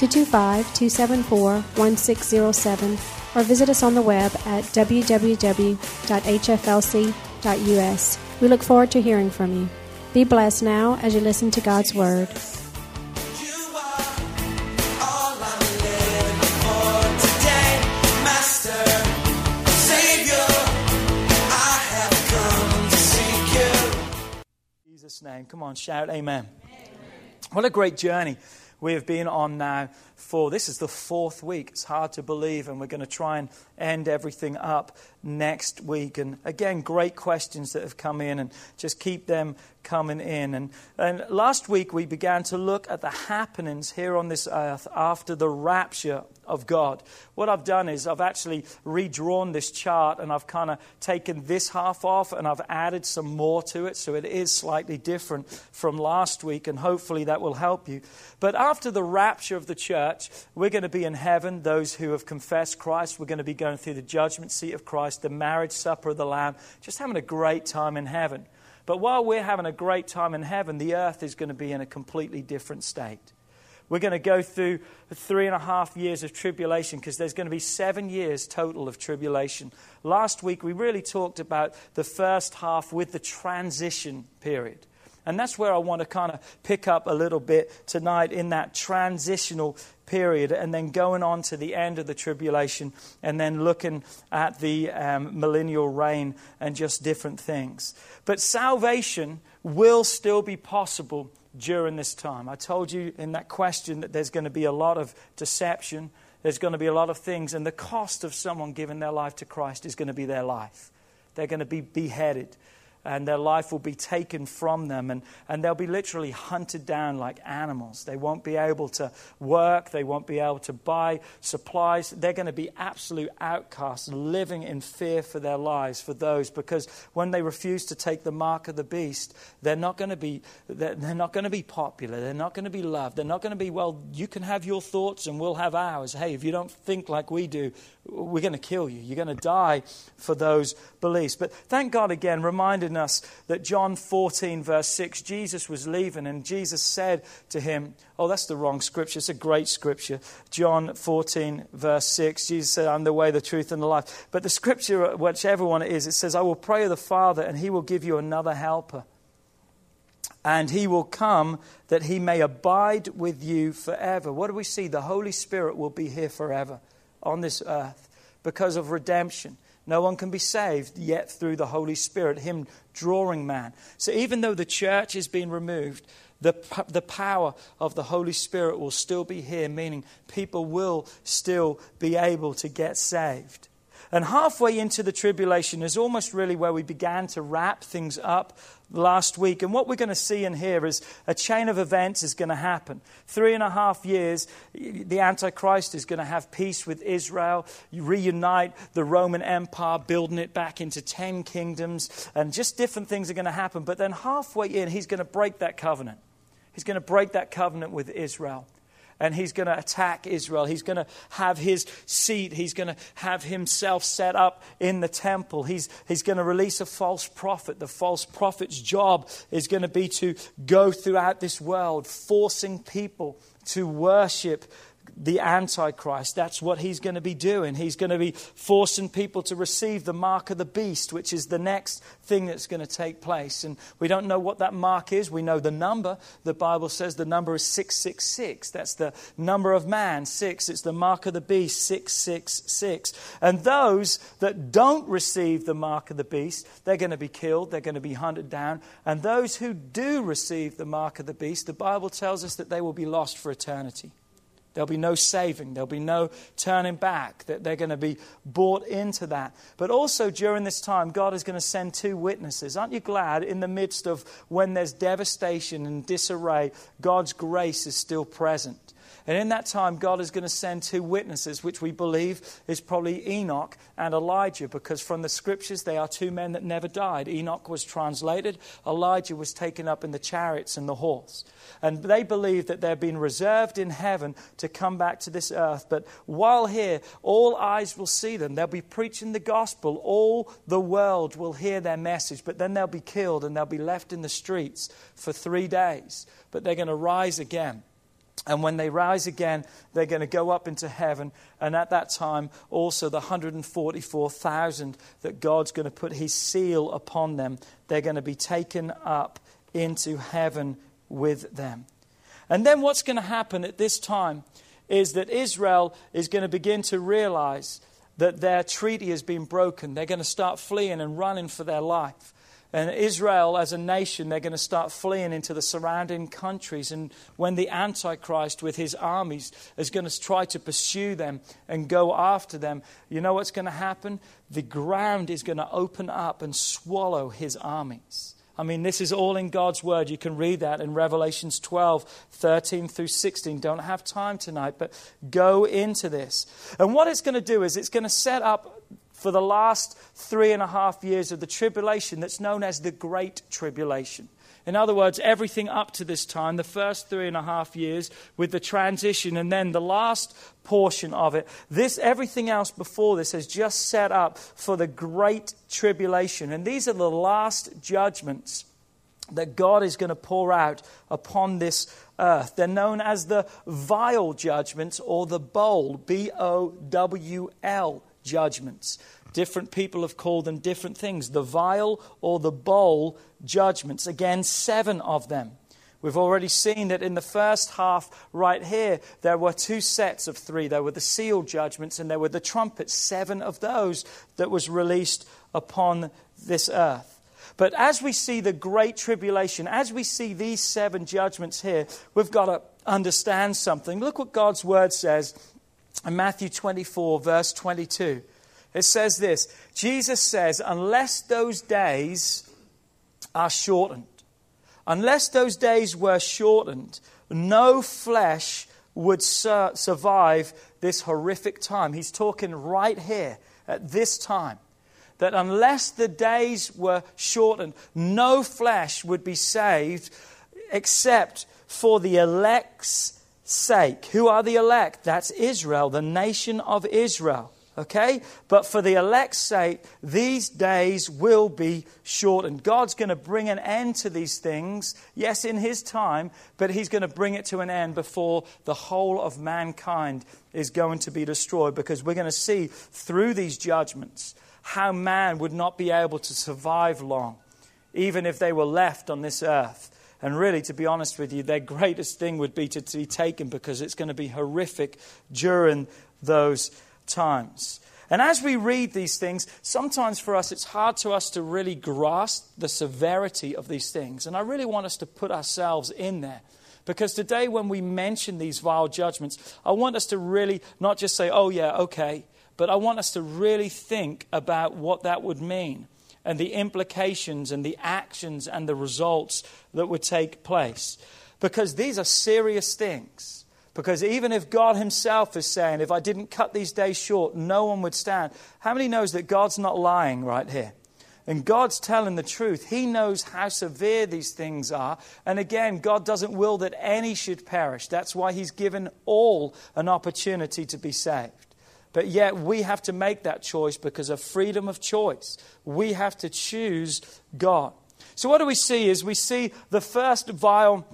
225 274 1607 or visit us on the web at www.hflc.us. We look forward to hearing from you. Be blessed now as you listen to God's Word. Jesus' name. Come on, shout amen. What a great journey we have been on now for this is the fourth week. It's hard to believe, and we're going to try and end everything up next week. And again, great questions that have come in, and just keep them coming in. And, and last week we began to look at the happenings here on this earth after the rapture of God. What I've done is I've actually redrawn this chart and I've kind of taken this half off and I've added some more to it so it is slightly different from last week and hopefully that will help you. But after the rapture of the church, we're going to be in heaven, those who have confessed Christ. We're going to be going through the judgment seat of Christ, the marriage supper of the Lamb, just having a great time in heaven. But while we're having a great time in heaven, the earth is going to be in a completely different state. We're going to go through three and a half years of tribulation because there's going to be seven years total of tribulation. Last week, we really talked about the first half with the transition period. And that's where I want to kind of pick up a little bit tonight in that transitional period and then going on to the end of the tribulation and then looking at the um, millennial reign and just different things. But salvation will still be possible during this time. I told you in that question that there's going to be a lot of deception, there's going to be a lot of things, and the cost of someone giving their life to Christ is going to be their life. They're going to be beheaded and their life will be taken from them, and, and they'll be literally hunted down like animals. They won't be able to work, they won't be able to buy supplies. They're going to be absolute outcasts, living in fear for their lives for those, because when they refuse to take the mark of the beast, they're not going to be, they're, they're not going to be popular, they're not going to be loved, they're not going to be, well, you can have your thoughts and we'll have ours. Hey, if you don't think like we do, we're going to kill you. You're going to die for those beliefs. But thank God again, reminding us that John 14, verse 6, Jesus was leaving and Jesus said to him, Oh, that's the wrong scripture. It's a great scripture. John 14, verse 6, Jesus said, I'm the way, the truth, and the life. But the scripture, whichever one it is, it says, I will pray of the Father and he will give you another helper. And he will come that he may abide with you forever. What do we see? The Holy Spirit will be here forever on this earth because of redemption. No one can be saved yet through the Holy Spirit, Him drawing man. So even though the church is being removed, the, the power of the Holy Spirit will still be here, meaning people will still be able to get saved. And halfway into the tribulation is almost really where we began to wrap things up last week. And what we're going to see in here is a chain of events is going to happen. Three and a half years, the Antichrist is going to have peace with Israel, reunite the Roman Empire, building it back into ten kingdoms, and just different things are going to happen. But then halfway in, he's going to break that covenant. He's going to break that covenant with Israel and he's going to attack Israel. He's going to have his seat. He's going to have himself set up in the temple. He's, he's going to release a false prophet. The false prophet's job is going to be to go throughout this world, forcing people to worship the Antichrist. That's what he's going to be doing. He's going to be forcing people to receive the mark of the beast, which is the next thing that's going to take place. And we don't know what that mark is. We know the number. The Bible says the number is 666. That's the number of man, six. It's the mark of the beast, 666. And those that don't receive the mark of the beast, they're going to be killed. They're going to be hunted down. And those who do receive the mark of the beast, the Bible tells us that they will be lost for eternity. There'll be no saving. There'll be no turning back. That they're going to be bought into that. But also during this time, God is going to send two witnesses. Aren't you glad in the midst of when there's devastation and disarray, God's grace is still present? And in that time, God is going to send two witnesses, which we believe is probably Enoch and Elijah, because from the scriptures, they are two men that never died. Enoch was translated, Elijah was taken up in the chariots and the horse. And they believe that they're being reserved in heaven to come back to this earth. But while here, all eyes will see them. They'll be preaching the gospel. All the world will hear their message. But then they'll be killed and they'll be left in the streets for three days. But they're going to rise again. And when they rise again, they're going to go up into heaven. And at that time, also the 144,000 that God's going to put his seal upon them, they're going to be taken up into heaven with them. And then what's going to happen at this time is that Israel is going to begin to realize that their treaty has been broken. They're going to start fleeing and running for their life. And Israel, as a nation, they're going to start fleeing into the surrounding countries. And when the Antichrist, with his armies, is going to try to pursue them and go after them, you know what's going to happen? The ground is going to open up and swallow his armies. I mean, this is all in God's Word. You can read that in Revelations 12, 13 through 16. Don't have time tonight, but go into this. And what it's going to do is it's going to set up for the last three and a half years of the tribulation that's known as the Great Tribulation. In other words, everything up to this time, the first three and a half years with the transition, and then the last portion of it. This, everything else before this has just set up for the great tribulation. And these are the last judgments that God is going to pour out upon this earth. They're known as the vial judgments or the bowl, B O W L judgments. Different people have called them different things the vial or the bowl judgments. Again, seven of them. We've already seen that in the first half, right here, there were two sets of three. There were the seal judgments and there were the trumpets, seven of those that was released upon this earth. But as we see the great tribulation, as we see these seven judgments here, we've got to understand something. Look what God's word says in Matthew 24, verse 22. It says this Jesus says, Unless those days are shortened, unless those days were shortened, no flesh would sur- survive this horrific time. He's talking right here at this time. That unless the days were shortened, no flesh would be saved except for the elect's sake. Who are the elect? That's Israel, the nation of Israel. Okay? But for the elect's sake, these days will be shortened. God's going to bring an end to these things, yes, in His time, but He's going to bring it to an end before the whole of mankind is going to be destroyed because we're going to see through these judgments how man would not be able to survive long, even if they were left on this earth. And really, to be honest with you, their greatest thing would be to, to be taken because it's going to be horrific during those times. And as we read these things, sometimes for us it's hard to us to really grasp the severity of these things. And I really want us to put ourselves in there. Because today, when we mention these vial judgments, I want us to really not just say, oh, yeah, okay, but I want us to really think about what that would mean and the implications and the actions and the results that would take place. Because these are serious things. Because even if God Himself is saying, if I didn't cut these days short, no one would stand. How many knows that God's not lying right here? And God's telling the truth. He knows how severe these things are. And again, God doesn't will that any should perish. That's why He's given all an opportunity to be saved. But yet we have to make that choice because of freedom of choice. We have to choose God. So, what do we see is we see the first vial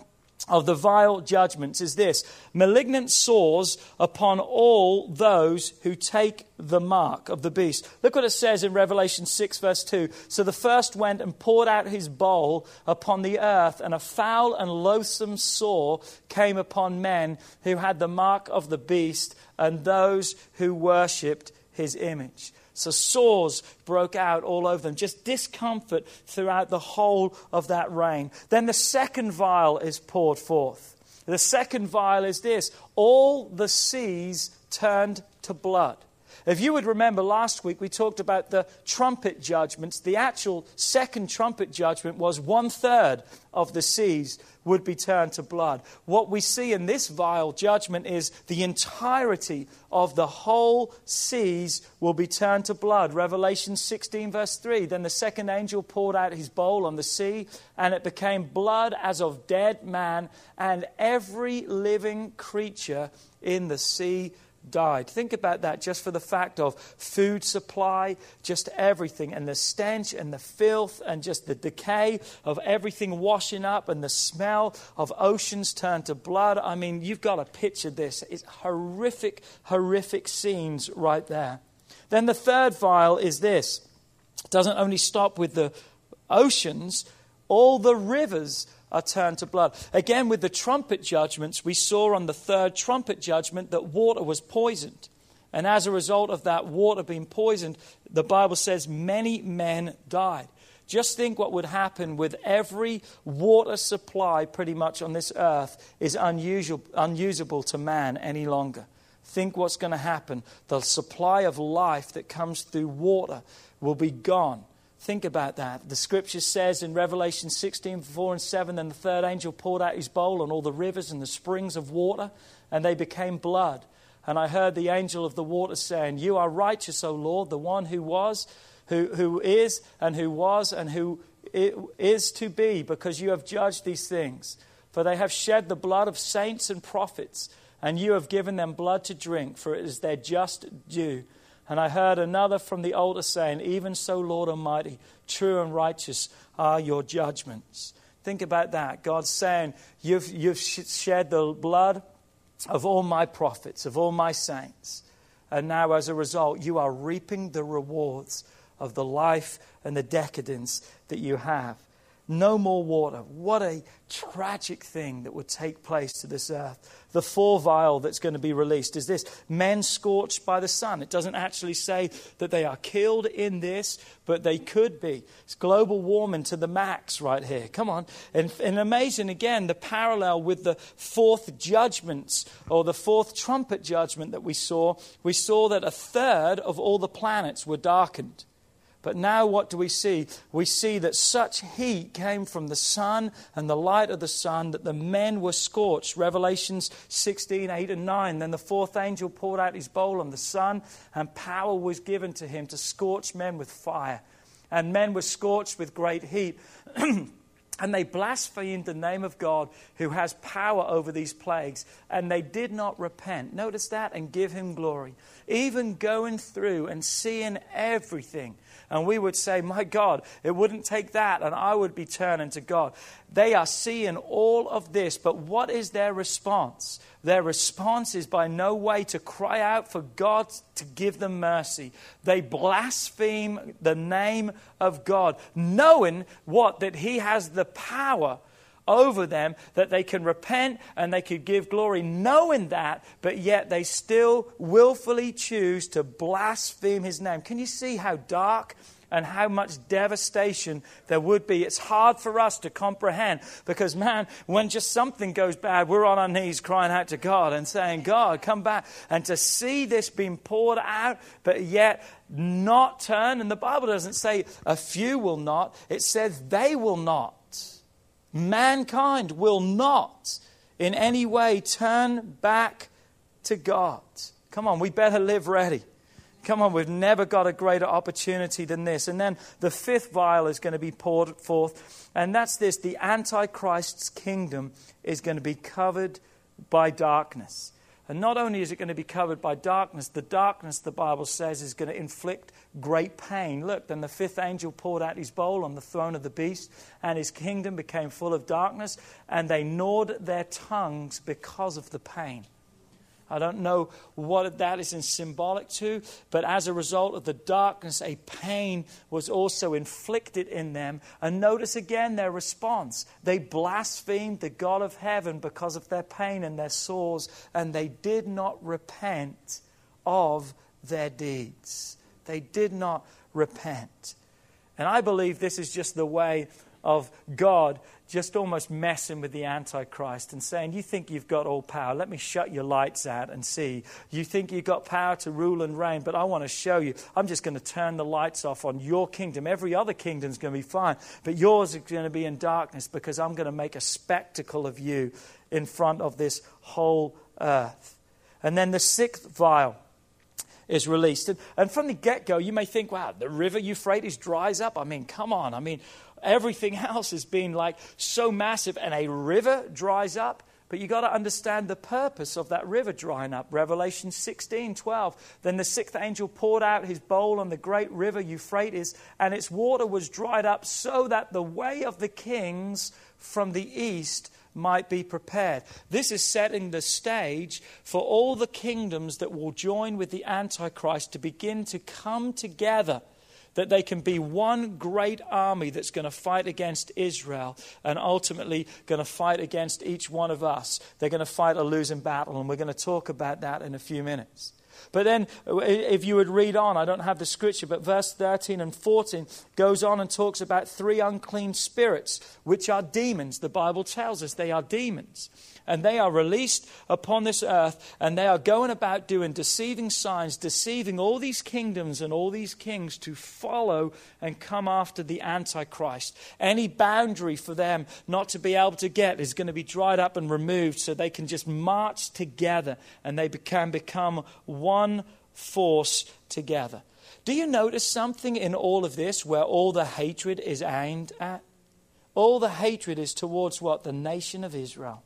of the vial judgments is this malignant sores upon all those who take the mark of the beast. Look what it says in Revelation 6, verse 2. So the first went and poured out his bowl upon the earth, and a foul and loathsome sore came upon men who had the mark of the beast and those who worshipped his image. So sores broke out all over them, just discomfort throughout the whole of that reign. Then the second vial is poured forth. The second vial is this all the seas turned to blood. If you would remember last week, we talked about the trumpet judgments. The actual second trumpet judgment was one third of the seas would be turned to blood. What we see in this vial judgment is the entirety of the whole seas will be turned to blood. Revelation 16, verse 3. Then the second angel poured out his bowl on the sea, and it became blood as of dead man, and every living creature in the sea died. Think about that just for the fact of food supply, just everything, and the stench and the filth and just the decay of everything washing up and the smell of oceans turned to blood. I mean, you've got to picture this. It's horrific, horrific scenes right there. Then the third vial is this it doesn't only stop with the oceans, all the rivers are turned to blood. Again, with the trumpet judgments, we saw on the third trumpet judgment that water was poisoned. And as a result of that water being poisoned, the Bible says many men died. Just think what would happen with every water supply pretty much on this earth is unusual, unusable to man any longer. Think what's going to happen. The supply of life that comes through water will be gone. Think about that. The scripture says in Revelation 16 4 and 7 then the third angel poured out his bowl on all the rivers and the springs of water, and they became blood. And I heard the angel of the water saying, You are righteous, O Lord, the one who was, who, who is, and who was, and who is to be, because you have judged these things. For they have shed the blood of saints and prophets, and you have given them blood to drink, for it is their just due. And I heard another from the altar saying, Even so, Lord Almighty, true and righteous are your judgments. Think about that. God's saying, You've, you've shed the blood of all my prophets, of all my saints. And now, as a result, you are reaping the rewards of the life and the decadence that you have. No more water. What a tragic thing that would take place to this earth. The four vial that's going to be released is this men scorched by the sun. It doesn't actually say that they are killed in this, but they could be. It's global warming to the max right here. Come on. And, and amazing again the parallel with the fourth judgments or the fourth trumpet judgment that we saw. We saw that a third of all the planets were darkened. But now, what do we see? We see that such heat came from the sun and the light of the sun that the men were scorched. Revelations 16, 8, and 9. Then the fourth angel poured out his bowl on the sun, and power was given to him to scorch men with fire. And men were scorched with great heat. And they blasphemed the name of God who has power over these plagues. And they did not repent. Notice that and give him glory. Even going through and seeing everything and we would say, My God, it wouldn't take that, and I would be turning to God. They are seeing all of this, but what is their response? Their response is by no way to cry out for God to give them mercy. They blaspheme the name of God, knowing what? That He has the power over them that they can repent and they could give glory, knowing that, but yet they still willfully choose to blaspheme his name. Can you see how dark and how much devastation there would be. It's hard for us to comprehend because, man, when just something goes bad, we're on our knees crying out to God and saying, God, come back. And to see this being poured out, but yet not turn, and the Bible doesn't say a few will not, it says they will not. Mankind will not in any way turn back to God. Come on, we better live ready. Come on, we've never got a greater opportunity than this. And then the fifth vial is going to be poured forth, and that's this the Antichrist's kingdom is going to be covered by darkness. And not only is it going to be covered by darkness, the darkness, the Bible says, is going to inflict great pain. Look, then the fifth angel poured out his bowl on the throne of the beast, and his kingdom became full of darkness, and they gnawed their tongues because of the pain. I don't know what that is in symbolic to, but as a result of the darkness, a pain was also inflicted in them. And notice again their response. They blasphemed the God of heaven because of their pain and their sores, and they did not repent of their deeds. They did not repent. And I believe this is just the way of God just almost messing with the Antichrist and saying, You think you've got all power. Let me shut your lights out and see. You think you've got power to rule and reign, but I want to show you. I'm just going to turn the lights off on your kingdom. Every other kingdom's going to be fine, but yours is going to be in darkness because I'm going to make a spectacle of you in front of this whole earth. And then the sixth vial is released. And, and from the get go, you may think, wow, the river Euphrates dries up. I mean, come on. I mean, Everything else has been like so massive, and a river dries up. But you've got to understand the purpose of that river drying up. Revelation 16 12. Then the sixth angel poured out his bowl on the great river Euphrates, and its water was dried up so that the way of the kings from the east might be prepared. This is setting the stage for all the kingdoms that will join with the Antichrist to begin to come together that they can be one great army that's going to fight against Israel and ultimately going to fight against each one of us. They're going to fight a losing battle, and we're going to talk about that in a few minutes. But then, if you would read on, I don't have the scripture, but verse 13 and 14 goes on and talks about three unclean spirits, which are demons. The Bible tells us they are demons and they are released upon this earth, and they are going about doing deceiving signs, deceiving all these kingdoms and all these kings to follow and come after the Antichrist. Any boundary for them not to be able to get is going to be dried up and removed so they can just march together and they can become one force together. Do you notice something in all of this where all the hatred is aimed at? All the hatred is towards what? The nation of Israel.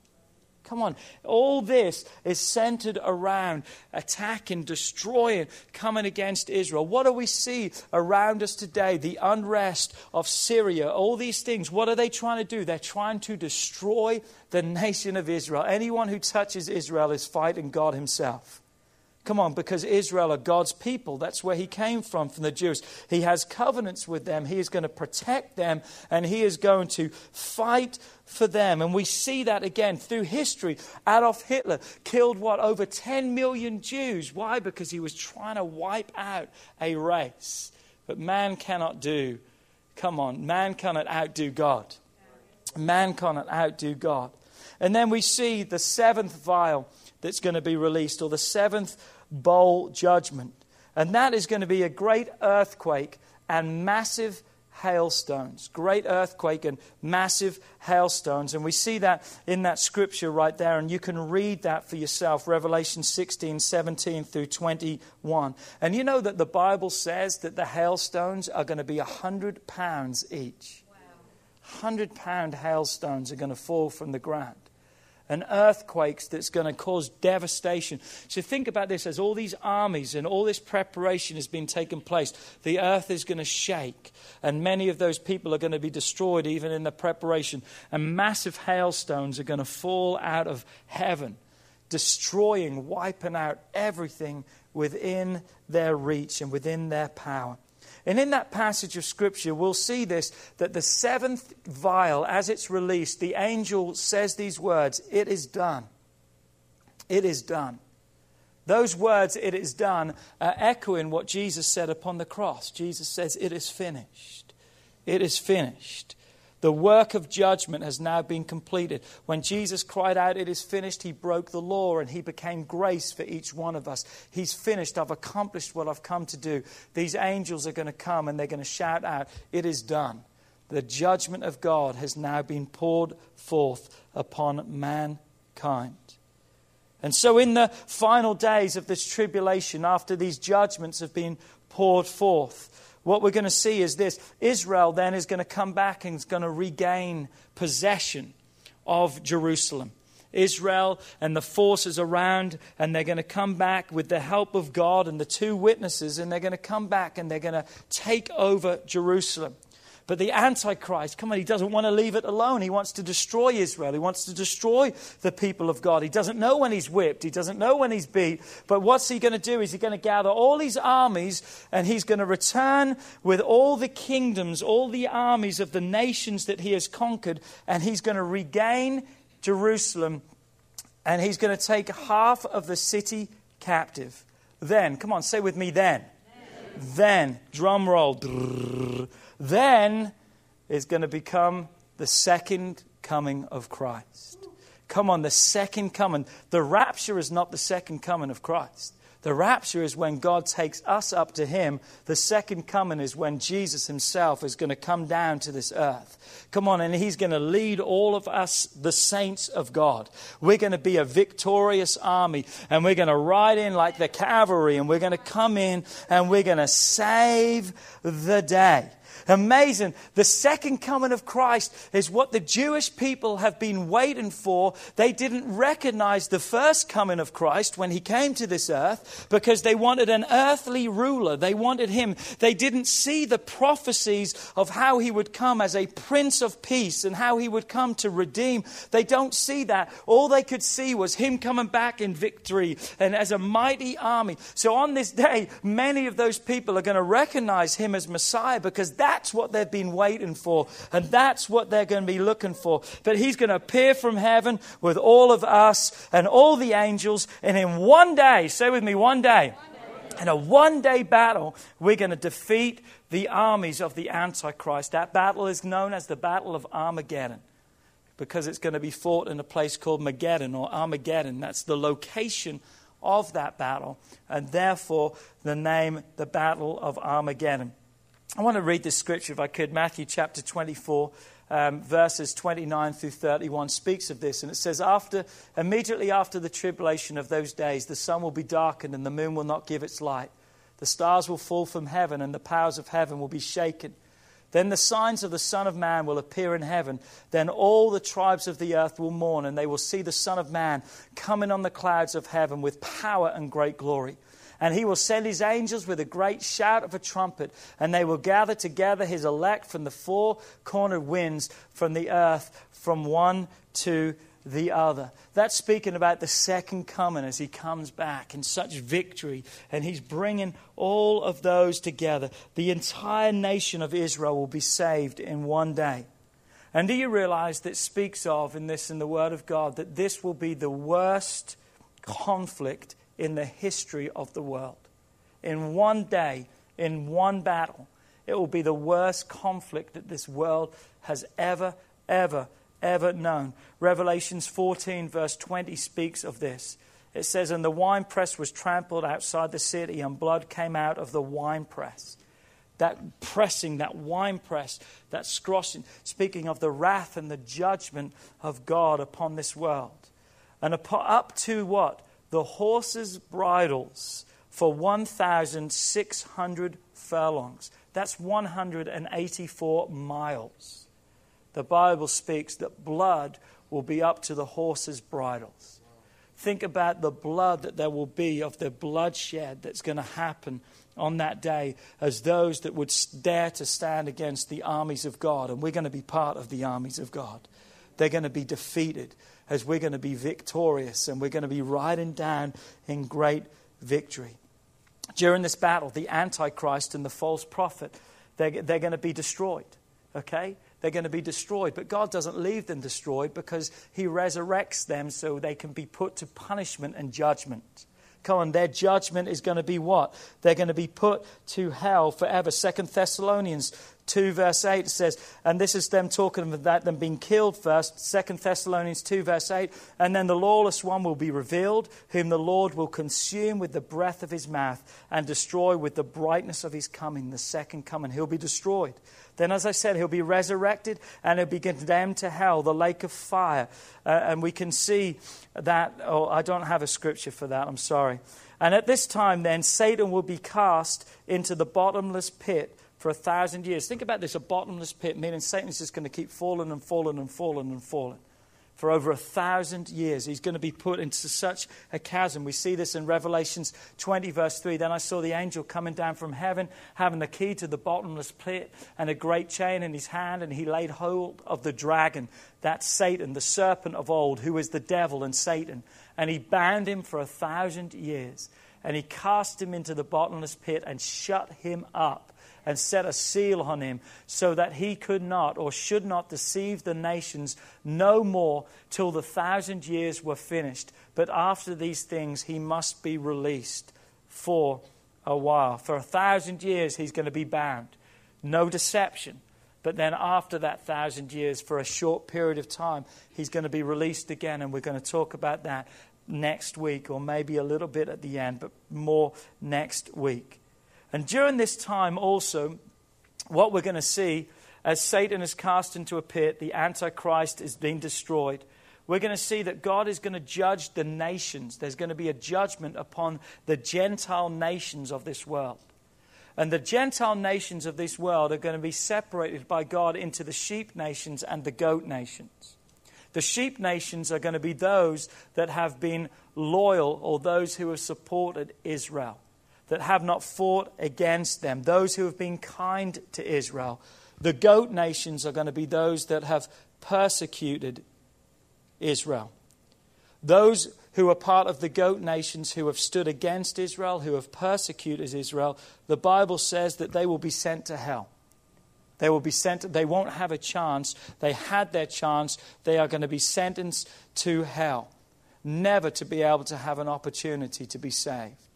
Come on. All this is centered around attacking, destroying, coming against Israel. What do we see around us today? The unrest of Syria, all these things. What are they trying to do? They're trying to destroy the nation of Israel. Anyone who touches Israel is fighting God Himself. Come on, because Israel are God's people. That's where he came from, from the Jews. He has covenants with them. He is going to protect them and he is going to fight for them. And we see that again through history. Adolf Hitler killed what? Over 10 million Jews. Why? Because he was trying to wipe out a race. But man cannot do, come on, man cannot outdo God. Man cannot outdo God. And then we see the seventh vial that's going to be released, or the seventh bowl judgment. And that is going to be a great earthquake and massive hailstones. Great earthquake and massive hailstones. And we see that in that scripture right there. And you can read that for yourself Revelation 16, 17 through 21. And you know that the Bible says that the hailstones are going to be 100 pounds each. Wow. 100 pound hailstones are going to fall from the ground and earthquakes that's going to cause devastation. So think about this as all these armies and all this preparation has been taking place, the earth is going to shake, and many of those people are going to be destroyed even in the preparation, and massive hailstones are going to fall out of heaven, destroying, wiping out everything within their reach and within their power. And in that passage of Scripture, we'll see this that the seventh vial, as it's released, the angel says these words It is done. It is done. Those words, it is done, are echoing what Jesus said upon the cross. Jesus says, It is finished. It is finished. The work of judgment has now been completed. When Jesus cried out, It is finished, he broke the law and he became grace for each one of us. He's finished. I've accomplished what I've come to do. These angels are going to come and they're going to shout out, It is done. The judgment of God has now been poured forth upon mankind. And so, in the final days of this tribulation, after these judgments have been poured forth, what we're going to see is this Israel then is going to come back and is going to regain possession of Jerusalem. Israel and the forces around, and they're going to come back with the help of God and the two witnesses, and they're going to come back and they're going to take over Jerusalem. But the Antichrist, come on, he doesn't want to leave it alone. He wants to destroy Israel. He wants to destroy the people of God. He doesn't know when he's whipped. He doesn't know when he's beat. But what's he going to do? Is he going to gather all his armies and he's going to return with all the kingdoms, all the armies of the nations that he has conquered, and he's going to regain Jerusalem and he's going to take half of the city captive. Then, come on, say with me then. Then, then drum roll. Then is going to become the second coming of Christ. Come on, the second coming. The rapture is not the second coming of Christ. The rapture is when God takes us up to Him. The second coming is when Jesus Himself is going to come down to this earth. Come on, and He's going to lead all of us, the saints of God. We're going to be a victorious army, and we're going to ride in like the cavalry, and we're going to come in and we're going to save the day. Amazing. The second coming of Christ is what the Jewish people have been waiting for. They didn't recognize the first coming of Christ when he came to this earth because they wanted an earthly ruler. They wanted him. They didn't see the prophecies of how he would come as a prince of peace and how he would come to redeem. They don't see that. All they could see was him coming back in victory and as a mighty army. So on this day, many of those people are going to recognize him as Messiah because that that's what they've been waiting for, and that's what they're going to be looking for. But he's going to appear from heaven with all of us and all the angels, and in one day, say with me, one day. In a one day battle, we're going to defeat the armies of the Antichrist. That battle is known as the Battle of Armageddon because it's going to be fought in a place called Mageddon or Armageddon. That's the location of that battle, and therefore the name, the Battle of Armageddon. I want to read this scripture, if I could. Matthew chapter 24, um, verses 29 through 31 speaks of this. And it says, after, Immediately after the tribulation of those days, the sun will be darkened and the moon will not give its light. The stars will fall from heaven and the powers of heaven will be shaken. Then the signs of the Son of Man will appear in heaven. Then all the tribes of the earth will mourn, and they will see the Son of Man coming on the clouds of heaven with power and great glory. And he will send his angels with a great shout of a trumpet, and they will gather together his elect from the four cornered winds from the earth, from one to the other. That's speaking about the second coming as he comes back in such victory, and he's bringing all of those together. The entire nation of Israel will be saved in one day. And do you realize that speaks of in this in the Word of God that this will be the worst conflict in the history of the world. In one day, in one battle, it will be the worst conflict that this world has ever, ever, ever known. Revelations 14, verse 20, speaks of this. It says, And the winepress was trampled outside the city, and blood came out of the winepress. That pressing, that winepress, that scroshing, speaking of the wrath and the judgment of God upon this world. And up to what? The horses' bridles for 1,600 furlongs. That's 184 miles. The Bible speaks that blood will be up to the horses' bridles. Think about the blood that there will be of the bloodshed that's going to happen on that day as those that would dare to stand against the armies of God. And we're going to be part of the armies of God. They're going to be defeated as we're going to be victorious and we're going to be riding down in great victory. During this battle, the Antichrist and the false prophet, they're, they're going to be destroyed. Okay? They're going to be destroyed. But God doesn't leave them destroyed because He resurrects them so they can be put to punishment and judgment. Come on, their judgment is going to be what? They're going to be put to hell forever. Second Thessalonians 2, verse 8 says, and this is them talking about that them being killed first. Second Thessalonians 2, verse 8, and then the lawless one will be revealed, whom the Lord will consume with the breath of his mouth and destroy with the brightness of his coming, the second coming. He'll be destroyed. Then, as I said, he'll be resurrected and he'll be condemned to hell, the lake of fire. Uh, and we can see that. Oh, I don't have a scripture for that. I'm sorry. And at this time, then, Satan will be cast into the bottomless pit for a thousand years. Think about this a bottomless pit, meaning Satan's just going to keep falling and falling and falling and falling. For over a thousand years, he's going to be put into such a chasm. We see this in Revelations 20, verse 3. Then I saw the angel coming down from heaven, having the key to the bottomless pit and a great chain in his hand, and he laid hold of the dragon, that Satan, the serpent of old, who is the devil and Satan. And he bound him for a thousand years, and he cast him into the bottomless pit and shut him up and set a seal on him, so that he could not or should not deceive the nations no more till the thousand years were finished. But after these things, he must be released for a while. For a thousand years, he's going to be bound. No deception, But then, after that thousand years, for a short period of time, he's going to be released again, and we're going to talk about that next week, or maybe a little bit at the end, but more next week. And during this time, also, what we're going to see as Satan is cast into a pit, the Antichrist is being destroyed. We're going to see that God is going to judge the nations. There's going to be a judgment upon the Gentile nations of this world. And the Gentile nations of this world are going to be separated by God into the sheep nations and the goat nations. The sheep nations are going to be those that have been loyal or those who have supported Israel, that have not fought against them, those who have been kind to Israel. The goat nations are going to be those that have persecuted Israel. Those who are part of the goat nations who have stood against Israel, who have persecuted Israel, the Bible says that they will be sent to hell. They will be sent, they won't have a chance. They had their chance. They are going to be sentenced to hell, never to be able to have an opportunity to be saved.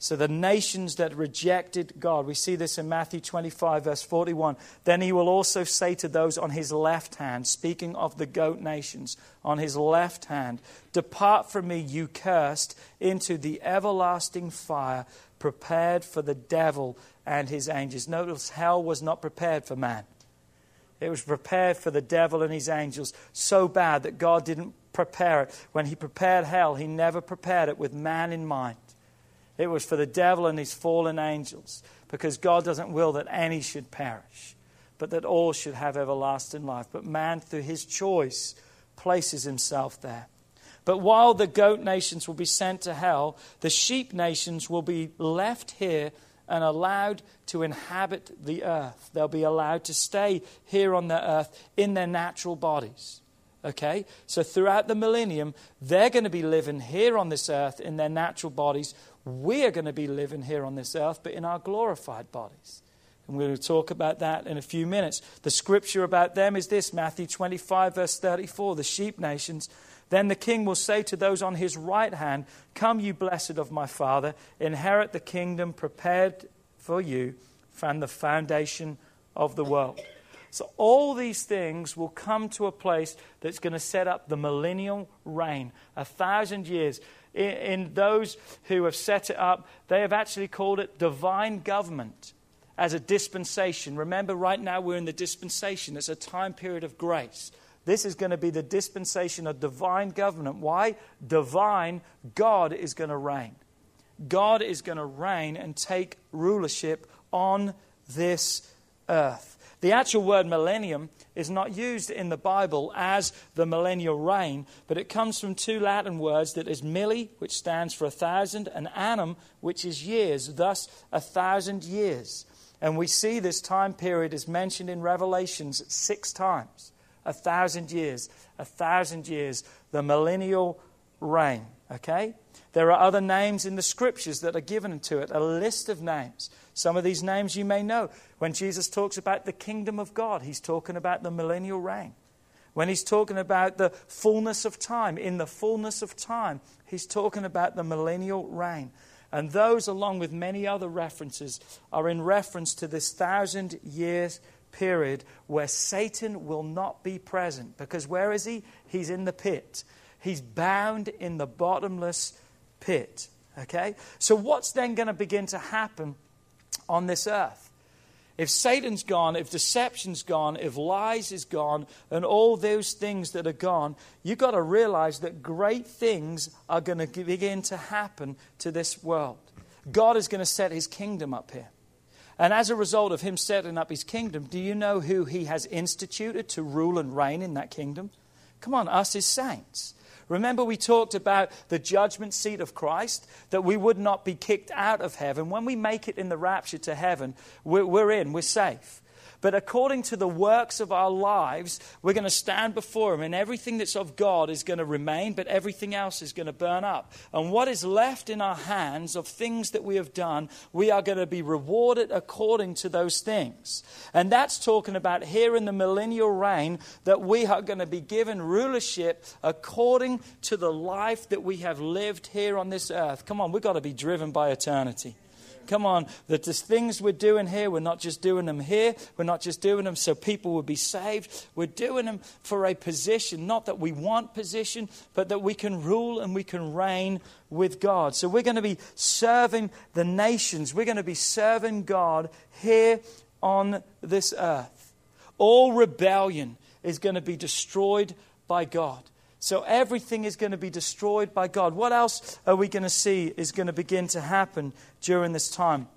So the nations that rejected God, we see this in Matthew 25, verse 41. Then he will also say to those on his left hand, speaking of the goat nations, on his left hand, Depart from me, you cursed, into the everlasting fire prepared for the devil and his angels. Notice hell was not prepared for man. It was prepared for the devil and his angels so bad that God didn't prepare it. When he prepared hell, he never prepared it with man in mind. It was for the devil and his fallen angels, because God doesn't will that any should perish, but that all should have everlasting life. But man, through his choice, places himself there. But while the goat nations will be sent to hell, the sheep nations will be left here and allowed to inhabit the earth. They'll be allowed to stay here on the earth in their natural bodies. Okay? So throughout the millennium, they're going to be living here on this earth in their natural bodies we are going to be living here on this earth, but in our glorified bodies. And we're going to talk about that in a few minutes. The scripture about them is this Matthew 25, verse 34, the sheep nations. Then the king will say to those on his right hand, Come, you blessed of my Father, inherit the kingdom prepared for you from the foundation of the world. So, all these things will come to a place that's going to set up the millennial reign, a thousand years in, in those who have set it up, they have actually called it divine government as a dispensation. Remember, right now we're in the dispensation, it's a time period of grace. This is going to be the dispensation of divine government. Why? Divine, God is going to reign. God is going to reign and take rulership on this earth. The actual word millennium is not used in the Bible as the millennial reign, but it comes from two Latin words that is milli, which stands for a thousand, and annum, which is years, thus a thousand years. And we see this time period is mentioned in Revelations six times. A thousand years, a thousand years, the millennial reign. Okay? There are other names in the scriptures that are given to it, a list of names. Some of these names you may know. When Jesus talks about the kingdom of God, he's talking about the millennial reign. When he's talking about the fullness of time, in the fullness of time, he's talking about the millennial reign. And those, along with many other references, are in reference to this thousand years period where Satan will not be present. Because where is he? He's in the pit. He's bound in the bottomless pit. Okay? So, what's then going to begin to happen on this earth. If Satan's gone, if deception's gone, if lies is gone, and all those things that are gone, you've got to realize that great things are going to begin to happen to this world. God is going to set his kingdom up here. And as a result of him setting up his kingdom, do you know who he has instituted to rule and reign in that kingdom? Come on, us as saints. Remember, we talked about the judgment seat of Christ, that we would not be kicked out of heaven. When we make it in the rapture to heaven, we're, we're in, we're safe. But according to the works of our lives, we're going to stand before Him, and everything that's of God is going to remain, but everything else is going to burn up. And what is left in our hands of things that we have done, we are going to be rewarded according to those things. And that's talking about here in the millennial reign that we are going to be given rulership according to the life that we have lived here on this earth. Come on, we've got to be driven by eternity. Come on, that the things we're doing here, we're not just doing them here. We're not just doing them so people will be saved. We're doing them for a position, not that we want position, but that we can rule and we can reign with God. So we're going to be serving the nations. We're going to be serving God here on this earth. All rebellion is going to be destroyed by God. So everything is going to be destroyed by God. What else are we going to see is going to begin to happen during this time?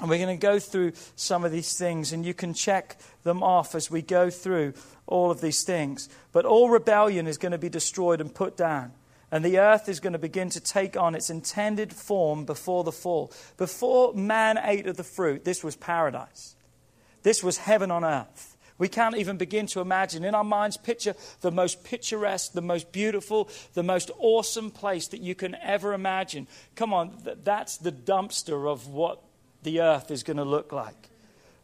And we're going to go through some of these things, and you can check them off as we go through all of these things. But all rebellion is going to be destroyed and put down. And the earth is going to begin to take on its intended form before the fall. Before man ate of the fruit, this was paradise. This was heaven on earth. We can't even begin to imagine. In our minds, picture the most picturesque, the most beautiful, the most awesome place that you can ever imagine. Come on, that's the dumpster of what the earth is going to look like.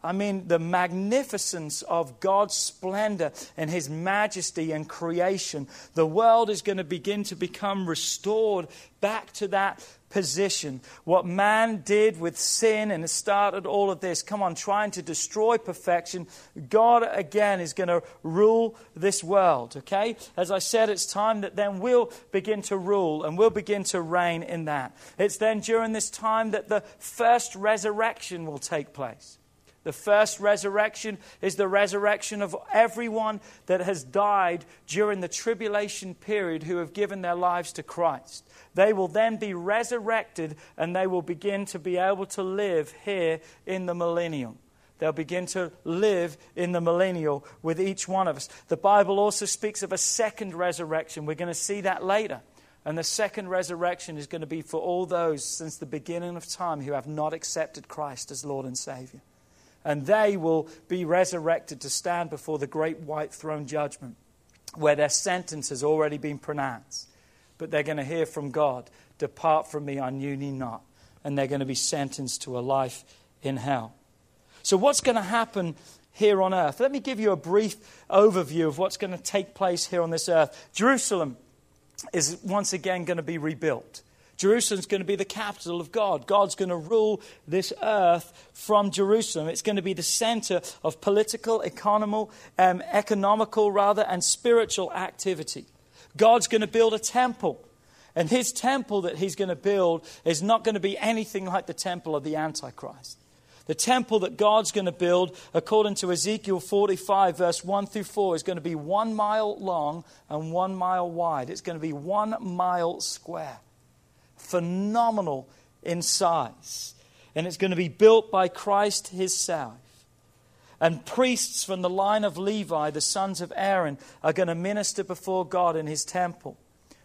I mean, the magnificence of God's splendor and His majesty and creation. The world is going to begin to become restored back to that position. What man did with sin and started all of this, come on, trying to destroy perfection, God again is going to rule this world, okay? As I said, it's time that then we'll begin to rule and we'll begin to reign in that. It's then during this time that the first resurrection will take place. The first resurrection is the resurrection of everyone that has died during the tribulation period who have given their lives to Christ. They will then be resurrected and they will begin to be able to live here in the millennium. They'll begin to live in the millennial with each one of us. The Bible also speaks of a second resurrection. We're going to see that later. And the second resurrection is going to be for all those since the beginning of time who have not accepted Christ as Lord and Savior and they will be resurrected to stand before the great white throne judgment, where their sentence has already been pronounced. But they're going to hear from God, Depart from me, I knew thee not. And they're going to be sentenced to a life in hell. So, what's going to happen here on earth? Let me give you a brief overview of what's going to take place here on this earth. Jerusalem is once again going to be rebuilt. Jerusalem's going to be the capital of God. God's going to rule this earth from Jerusalem. It's going to be the center of political, economical, um, economical rather, and spiritual activity. God's going to build a temple. And his temple that he's going to build is not going to be anything like the temple of the Antichrist. The temple that God's going to build, according to Ezekiel 45, verse 1 through 4, is going to be one mile long and one mile wide. It's going to be one mile square phenomenal in size. And it's going to be built by Christ himself. And priests from the line of Levi, the sons of Aaron, are going to minister before God in his temple.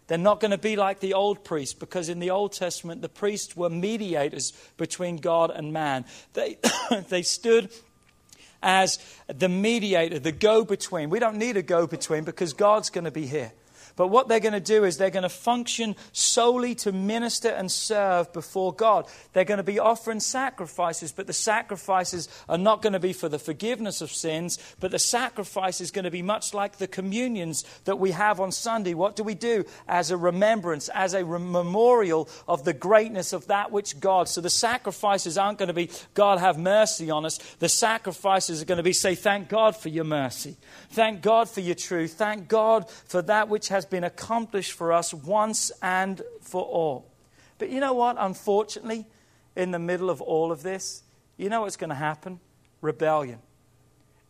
They're not going to be like the old priests because in the Old Testament, the priests were mediators between God and man. They, they stood as the mediator, the go between. We don't need a go between because God's going to be here. But what they're going to do is they're going to function solely to minister and serve before God. They're going to be offering sacrifices, but the sacrifices are not going to be for the forgiveness of sins, but the sacrifice is going to be much like the communions that we have on Sunday. What do we do? As a remembrance, as a memorial of the greatness of that which God. So the sacrifices aren't going to be, God have mercy on us. The sacrifices are going to be, say, thank God for your mercy. Thank God for your truth. Thank God for that which has been accomplished for us once and for all. But you know what? Unfortunately, in the middle of all of this, you know what's going to happen? Rebellion.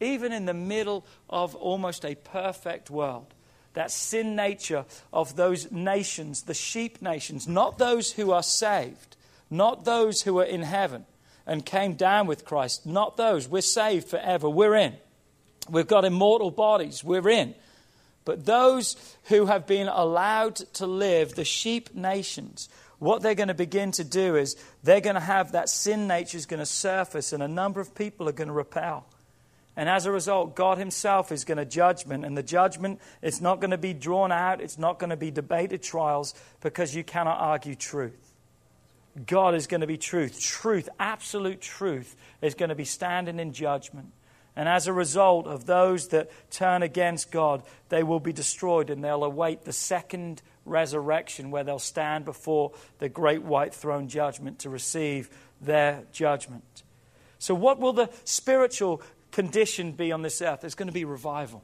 Even in the middle of almost a perfect world, that sin nature of those nations, the sheep nations, not those who are saved, not those who are in heaven and came down with Christ, not those. We're saved forever. We're in. We've got immortal bodies. We're in. But those who have been allowed to live, the sheep nations, what they're going to begin to do is they're going to have that sin nature is going to surface, and a number of people are going to repel. And as a result, God Himself is going to judgment, and the judgment is not going to be drawn out, it's not going to be debated trials because you cannot argue truth. God is going to be truth. Truth, absolute truth, is going to be standing in judgment. And as a result of those that turn against God, they will be destroyed and they'll await the second resurrection where they'll stand before the great white throne judgment to receive their judgment. So, what will the spiritual condition be on this earth? There's going to be revival.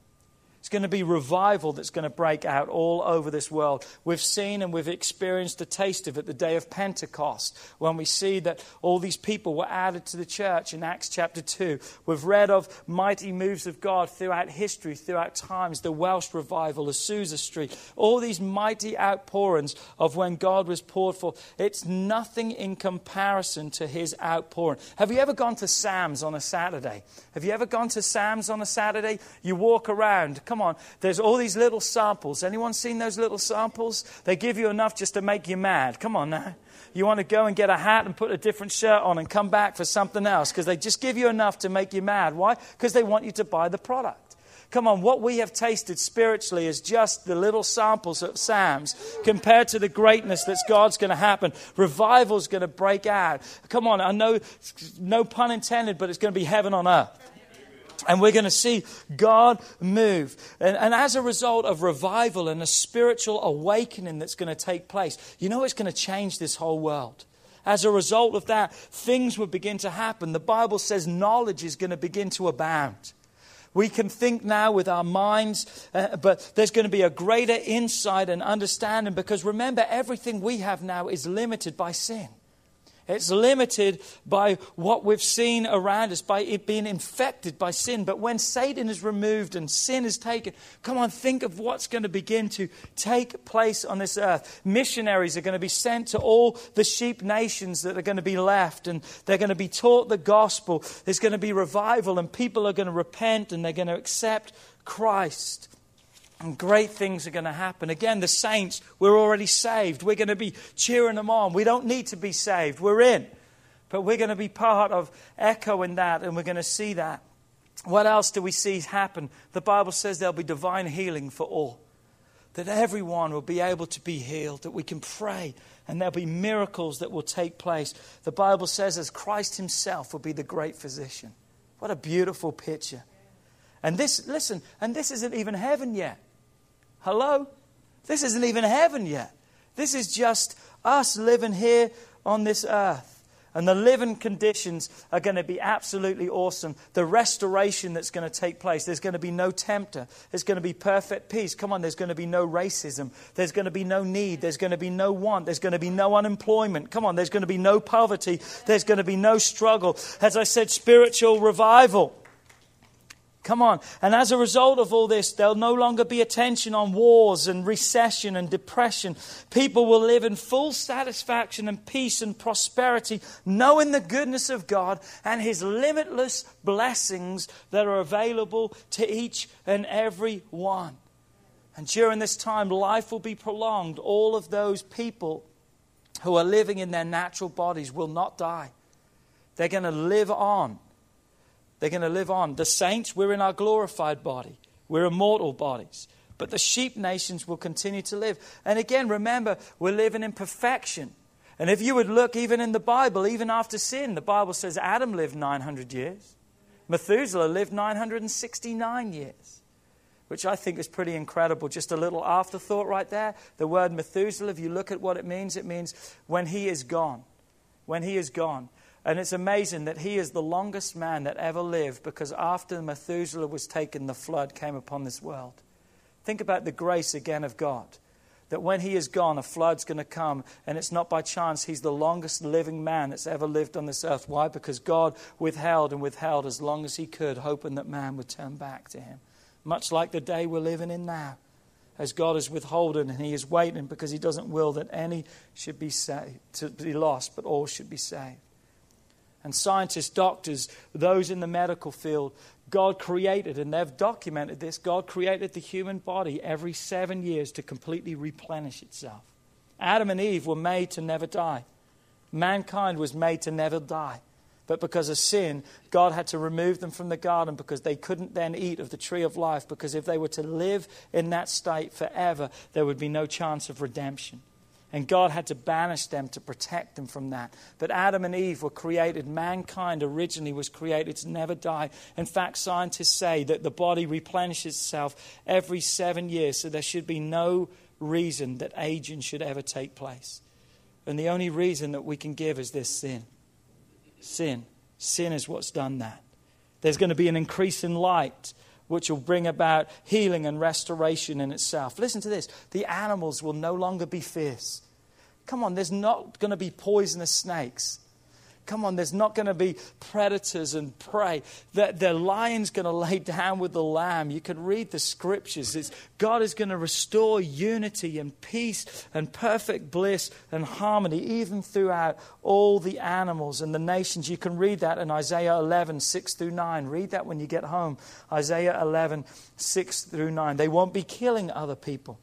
It's going to be revival that's going to break out all over this world. We've seen and we've experienced a taste of it the day of Pentecost when we see that all these people were added to the church in Acts chapter 2. We've read of mighty moves of God throughout history, throughout times, the Welsh revival, Azusa Street, all these mighty outpourings of when God was poured forth. It's nothing in comparison to his outpouring. Have you ever gone to Sam's on a Saturday? Have you ever gone to Sam's on a Saturday? You walk around. Come on. There's all these little samples. Anyone seen those little samples? They give you enough just to make you mad. Come on now. You want to go and get a hat and put a different shirt on and come back for something else because they just give you enough to make you mad. Why? Because they want you to buy the product. Come on, what we have tasted spiritually is just the little samples of Sam's compared to the greatness that's God's going to happen. Revival's going to break out. Come on, I know, no pun intended, but it's going to be heaven on earth. And we're going to see God move. And, and, as a result of revival and a spiritual awakening that's going to take place, you know it's going to change this whole world. As a result of that, things will begin to happen. The Bible says knowledge is going to begin to abound. We can think now with our minds, uh, but there's going to be a greater insight and understanding because remember, everything we have now is limited by sin. It's limited by what we've seen around us, by it being infected by sin. But when Satan is removed and sin is taken, come on, think of what's going to begin to take place on this earth. Missionaries are going to be sent to all the sheep nations that are going to be left, and they're going to be taught the gospel. There's going to be revival, and people are going to repent and they're going to accept Christ. And great things are going to happen. Again, the saints, we're already saved. We're going to be cheering them on. We don't need to be saved. We're in. But we're going to be part of echoing that, and we're going to see that. What else do we see happen? The Bible says there'll be divine healing for all. That everyone will be able to be healed, that we can pray, and there'll be miracles that will take place. The Bible says, as Christ Himself will be the great physician. What a beautiful picture. And this, listen, and this isn't even heaven yet. Hello? This isn't even heaven yet. This is just us living here on this earth. And the living conditions are going to be absolutely awesome. The restoration that's going to take place. There's going to be no tempter. There's going to be perfect peace. Come on, there's going to be no racism. There's going to be no need. There's going to be no want. There's going to be no unemployment. Come on, there's going to be no poverty. There's going to be no struggle. As I said, spiritual revival. Come on. And as a result of all this, there'll no longer be attention on wars and recession and depression. People will live in full satisfaction and peace and prosperity, knowing the goodness of God and His limitless blessings that are available to each and every one. And during this time, life will be prolonged. All of those people who are living in their natural bodies will not die, they're going to live on they're going to live on. The saints, we're in our glorified body, we're immortal bodies. But the sheep nations will continue to live. And again, remember, we're living in perfection. And if you would look even in the Bible, even after sin, the Bible says Adam lived 900 years, Methuselah lived 969 years, which I think is pretty incredible. Just a little afterthought right there. The word Methuselah, if you look at what it means, it means when he is gone. When he is gone. And it's amazing that he is the longest man that ever lived because after Methuselah was taken, the flood came upon this world. Think about the grace again of God. That when he is gone, a flood's going to come, and it's not by chance he's the longest living man that's ever lived on this earth. Why? Because God withheld and withheld as long as he could, hoping that man would turn back to him. Much like the day we're living in now, as God is withholding and he is waiting because he doesn't will that any should be saved, to be lost, but all should be saved and scientists, doctors, those in the medical field, God created, and they've documented this, God created the human body every seven years to completely replenish itself. Adam and Eve were made to never die. Mankind was made to never die. But because of sin, God had to remove them from the garden because they couldn't then eat of the tree of life. Because if they were to live in that state forever, there would be no chance of redemption. And God had to banish them to protect them from that. But Adam and Eve were created, mankind originally was created to never die. In fact, scientists say that the body replenishes itself every seven years, so there should be no reason that aging should ever take place. And the only reason that we can give is this sin. Sin. Sin is what's done that. There's going to be an increase in light which will bring about healing and restoration in itself. Listen to this the animals will no longer be fierce. Come on, there's not going to be poisonous snakes. Come on, there's not going to be predators and prey. The, the lion's going to lay down with the lamb. You can read the scriptures. It's, God is going to restore unity and peace and perfect bliss and harmony, even throughout all the animals and the nations. You can read that in Isaiah 11, 6 through 9. Read that when you get home. Isaiah 11, 6 through 9. They won't be killing other people.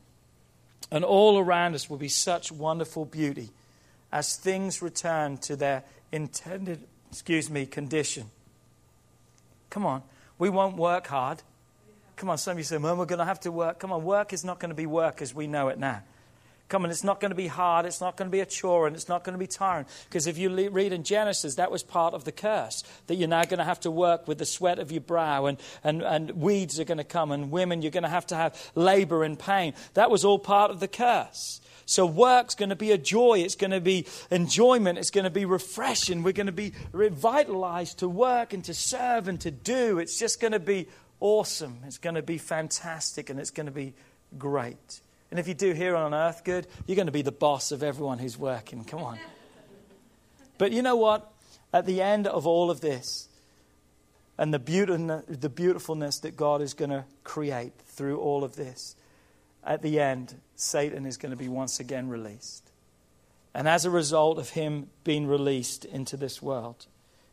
And all around us will be such wonderful beauty as things return to their intended, excuse me, condition. Come on. We won't work hard. Come on, some of you say, well, we're going to have to work. Come on, work is not going to be work as we know it now. Come on, it's not going to be hard, it's not going to be a chore, and it's not going to be tiring. Because if you read in Genesis, that was part of the curse, that you're now going to have to work with the sweat of your brow, and, and, and weeds are going to come, and women, you're going to have to have labor and pain. That was all part of the curse. So, work's going to be a joy, it's going to be enjoyment, it's going to be refreshing. We're going to be revitalized to work and to serve and to do. It's just going to be awesome, it's going to be fantastic, and it's going to be great. And if you do here on earth good, you're going to be the boss of everyone who's working. Come on. But you know what? At the end of all of this, and the, the beautifulness that God is going to create through all of this, at the end, Satan is going to be once again released. And as a result of him being released into this world,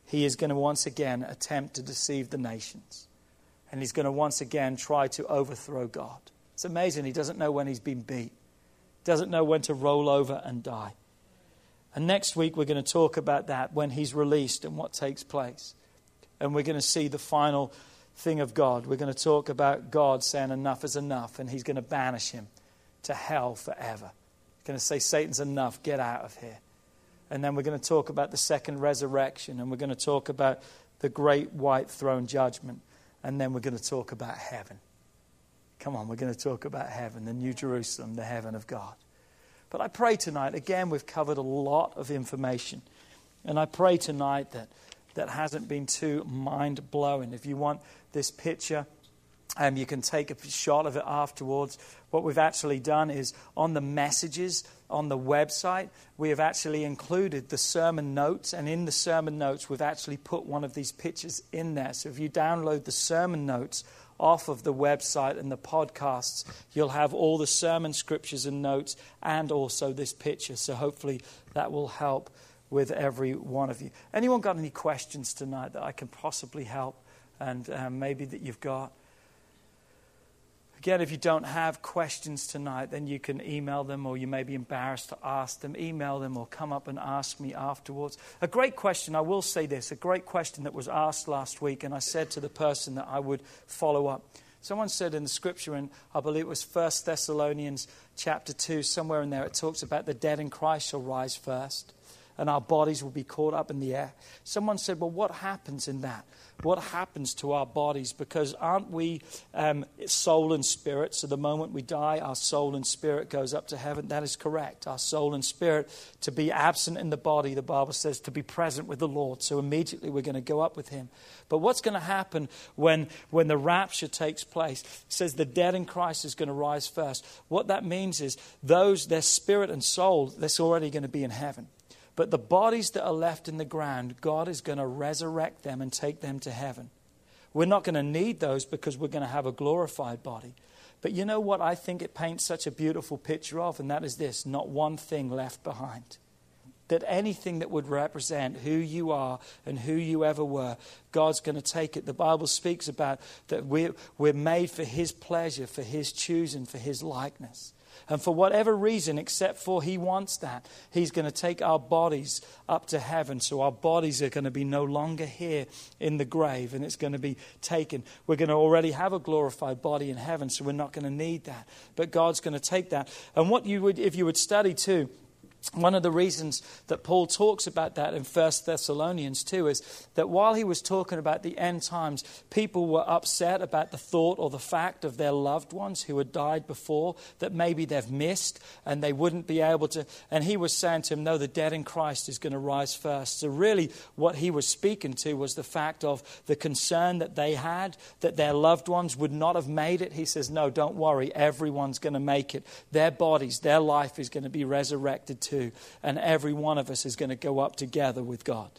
he is going to once again attempt to deceive the nations. And he's going to once again try to overthrow God. It's amazing. He doesn't know when he's been beat, doesn't know when to roll over and die. And next week, we're going to talk about that when he's released and what takes place. And we're going to see the final thing of God. We're going to talk about God saying enough is enough, and he's going to banish him to hell forever. He's going to say, Satan's enough, get out of here. And then we're going to talk about the second resurrection, and we're going to talk about the great white throne judgment, and then we're going to talk about heaven. Come on, we're going to talk about heaven, the New Jerusalem, the heaven of God. But I pray tonight, again, we've covered a lot of information. And I pray tonight that that hasn't been too mind blowing. If you want this picture, um, you can take a shot of it afterwards. What we've actually done is on the messages on the website, we have actually included the sermon notes, and in the sermon notes, we've actually put one of these pictures in there. So if you download the sermon notes off of the website and the podcasts, you'll have all the sermon scriptures and notes and also this picture. So hopefully that will help with every one of you. Anyone got any questions tonight that I can possibly help and um, maybe that you've got? Again, if you don't have questions tonight, then you can email them or you may be embarrassed to ask them. Email them or come up and ask me afterwards. A great question, I will say this, a great question that was asked last week, and I said to the person that I would follow up. Someone said in the scripture, and I believe it was 1 Thessalonians chapter 2, somewhere in there, it talks about the dead in Christ shall rise first and our bodies will be caught up in the air. Someone said, Well, what happens in that? What happens to our bodies? Because aren't we um, soul and spirit? So the moment we die, our soul and spirit goes up to heaven. That is correct. Our soul and spirit to be absent in the body, the Bible says, to be present with the Lord. So immediately we're going to go up with Him. But what's going to happen when, when the rapture takes place? It says the dead in Christ is going to rise first. What that means is those, their spirit and soul, that's already going to be in heaven. But the bodies that are left in the ground, God is going to resurrect them and take them to heaven. We're not going to need those because we're going to have a glorified body. But you know what I think it paints such a beautiful picture of? And that is this not one thing left behind. That anything that would represent who you are and who you ever were, God's going to take it. The Bible speaks about that we're, we're made for His pleasure, for His choosing, for His likeness. And for whatever reason, except for He wants that, He's going to take our bodies up to heaven. So our bodies are going to be no longer here in the grave and it's going to be taken. We're going to already have a glorified body in heaven, so we're not going to need that. But God's going to take that. And what you would, if you would study too, one of the reasons that Paul talks about that in 1 Thessalonians 2 is that while he was talking about the end times, people were upset about the thought or the fact of their loved ones who had died before that maybe they've missed and they wouldn't be able to. And he was saying to him, No, the dead in Christ is going to rise first. So, really, what he was speaking to was the fact of the concern that they had that their loved ones would not have made it. He says, No, don't worry, everyone's going to make it. Their bodies, their life is going to be resurrected too. And every one of us is going to go up together with God.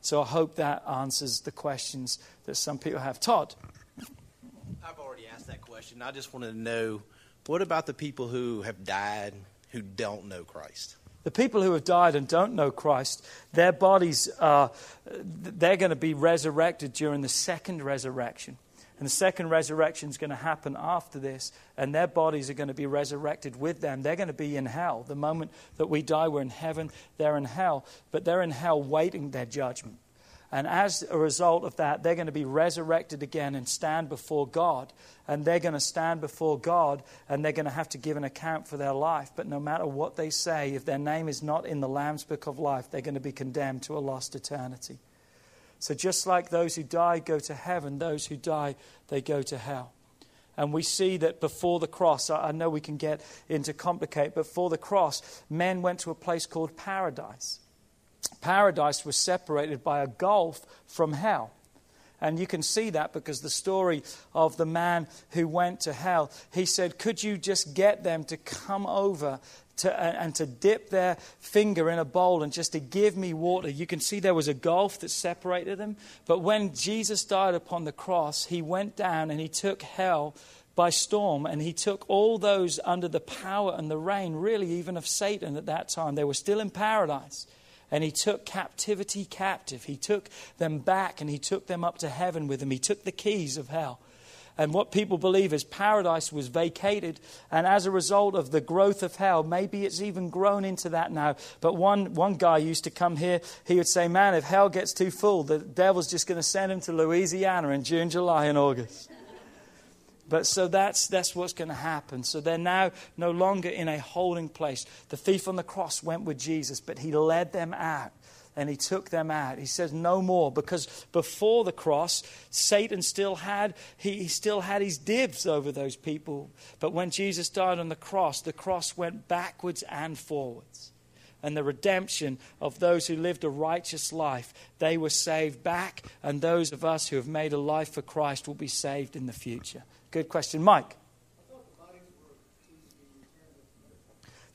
So I hope that answers the questions that some people have. Todd. I've already asked that question. I just wanted to know what about the people who have died who don't know Christ? The people who have died and don't know Christ, their bodies are, they're going to be resurrected during the second resurrection. And the second resurrection is going to happen after this, and their bodies are going to be resurrected with them. They're going to be in hell. The moment that we die, we're in heaven, they're in hell, but they're in hell waiting their judgment. And as a result of that, they're going to be resurrected again and stand before God. And they're going to stand before God and they're going to have to give an account for their life. But no matter what they say, if their name is not in the Lamb's Book of Life, they're going to be condemned to a lost eternity. So just like those who die go to heaven, those who die, they go to hell. And we see that before the cross, I know we can get into complicate, but before the cross, men went to a place called paradise. Paradise was separated by a gulf from hell. And you can see that because the story of the man who went to hell, he said, Could you just get them to come over to, and to dip their finger in a bowl and just to give me water. You can see there was a gulf that separated them. But when Jesus died upon the cross, he went down and he took hell by storm and he took all those under the power and the reign, really, even of Satan at that time. They were still in paradise. And he took captivity captive. He took them back and he took them up to heaven with him. He took the keys of hell. And what people believe is paradise was vacated. And as a result of the growth of hell, maybe it's even grown into that now. But one, one guy used to come here, he would say, Man, if hell gets too full, the devil's just going to send him to Louisiana in June, July, and August. But so that's, that's what's going to happen. So they're now no longer in a holding place. The thief on the cross went with Jesus, but he led them out and he took them out. He says, No more, because before the cross, Satan still had, he, he still had his dibs over those people. But when Jesus died on the cross, the cross went backwards and forwards. And the redemption of those who lived a righteous life, they were saved back, and those of us who have made a life for Christ will be saved in the future. Good question. Mike.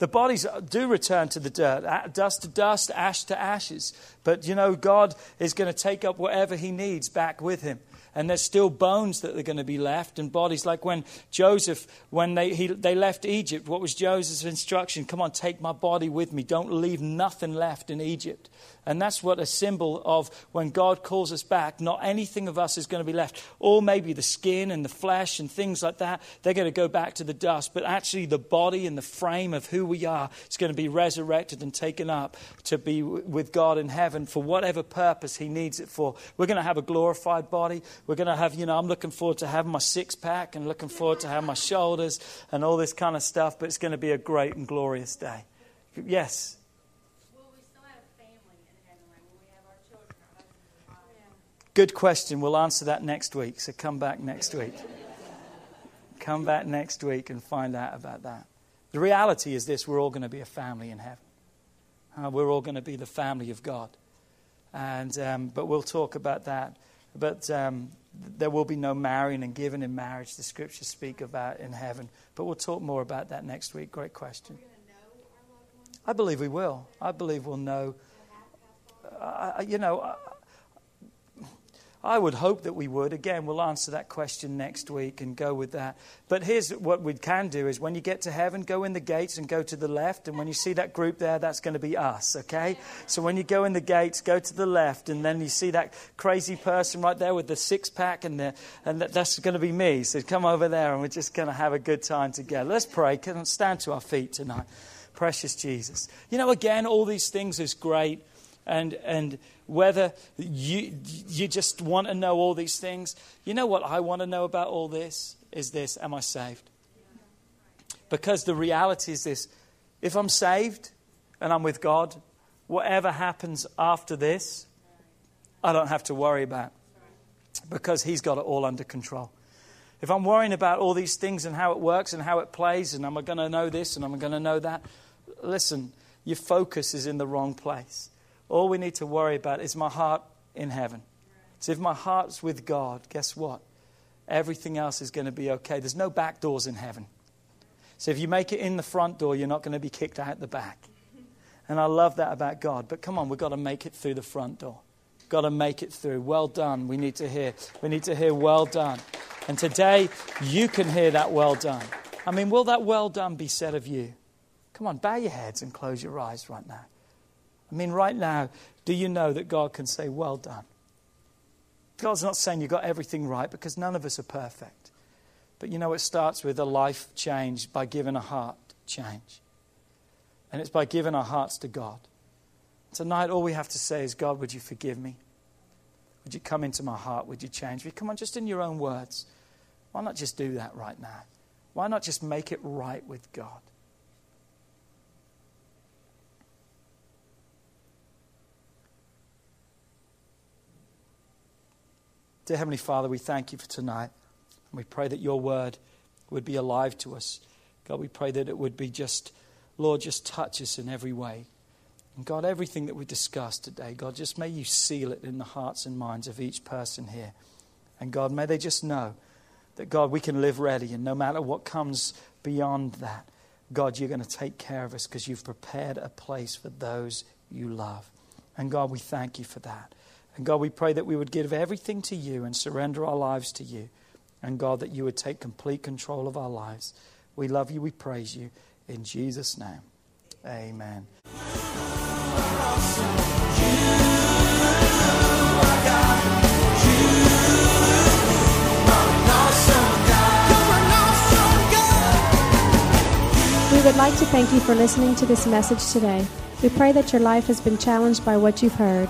The bodies do return to the dirt, dust to dust, ash to ashes. But you know, God is going to take up whatever He needs back with Him and there's still bones that are going to be left and bodies. Like when Joseph, when they, he, they left Egypt, what was Joseph's instruction? Come on, take my body with me. Don't leave nothing left in Egypt. And that's what a symbol of when God calls us back, not anything of us is going to be left. Or maybe the skin and the flesh and things like that, they're going to go back to the dust. But actually, the body and the frame of who we are is going to be resurrected and taken up to be with God in heaven for whatever purpose He needs it for. We're going to have a glorified body. We're going to have, you know, I'm looking forward to having my six pack and looking forward to having my shoulders and all this kind of stuff, but it's going to be a great and glorious day. Yes? Will we still have a family in heaven we have our children? Good question. We'll answer that next week. So come back next week. come back next week and find out about that. The reality is this we're all going to be a family in heaven. Uh, we're all going to be the family of God. And, um, but we'll talk about that. But um, there will be no marrying and giving in marriage, the scriptures speak about in heaven. But we'll talk more about that next week. Great question. I believe we will. I believe we'll know. You know, I would hope that we would. Again, we'll answer that question next week and go with that. But here's what we can do is when you get to heaven, go in the gates and go to the left. And when you see that group there, that's going to be us, okay? So when you go in the gates, go to the left. And then you see that crazy person right there with the six pack, and, the, and that's going to be me. So come over there and we're just going to have a good time together. Let's pray. Can stand to our feet tonight. Precious Jesus. You know, again, all these things is great and, and whether you, you just want to know all these things. You know what I want to know about all this is this Am I saved? Because the reality is this if I'm saved, and I'm with God, whatever happens after this, I don't have to worry about because He's got it all under control. If I'm worrying about all these things and how it works and how it plays, and am I going to know this and am I going to know that, listen, your focus is in the wrong place. All we need to worry about is my heart in heaven. So if my heart's with God, guess what? Everything else is going to be okay. There's no back doors in heaven. So if you make it in the front door, you're not going to be kicked out the back. And I love that about God. But come on, we've got to make it through the front door. Got to make it through. Well done. We need to hear. We need to hear well done. And today you can hear that well done. I mean, will that well done be said of you? Come on, bow your heads and close your eyes right now. I mean, right now, do you know that God can say, Well done? God's not saying you got everything right because none of us are perfect. But you know, it starts with a life change by giving a heart change. And it's by giving our hearts to God. Tonight, all we have to say is, God, would you forgive me? Would you come into my heart? Would you change me? Come on, just in your own words. Why not just do that right now? Why not just make it right with God? Dear Heavenly Father, we thank you for tonight. And we pray that your word would be alive to us. God, we pray that it would be just, Lord, just touch us in every way. And God, everything that we discussed today, God, just may you seal it in the hearts and minds of each person here. And God, may they just know that, God, we can live ready. And no matter what comes beyond that, God, you're going to take care of us because you've prepared a place for those you love. And God, we thank you for that. And God, we pray that we would give everything to you and surrender our lives to you. And God, that you would take complete control of our lives. We love you. We praise you. In Jesus' name, amen. We would like to thank you for listening to this message today. We pray that your life has been challenged by what you've heard,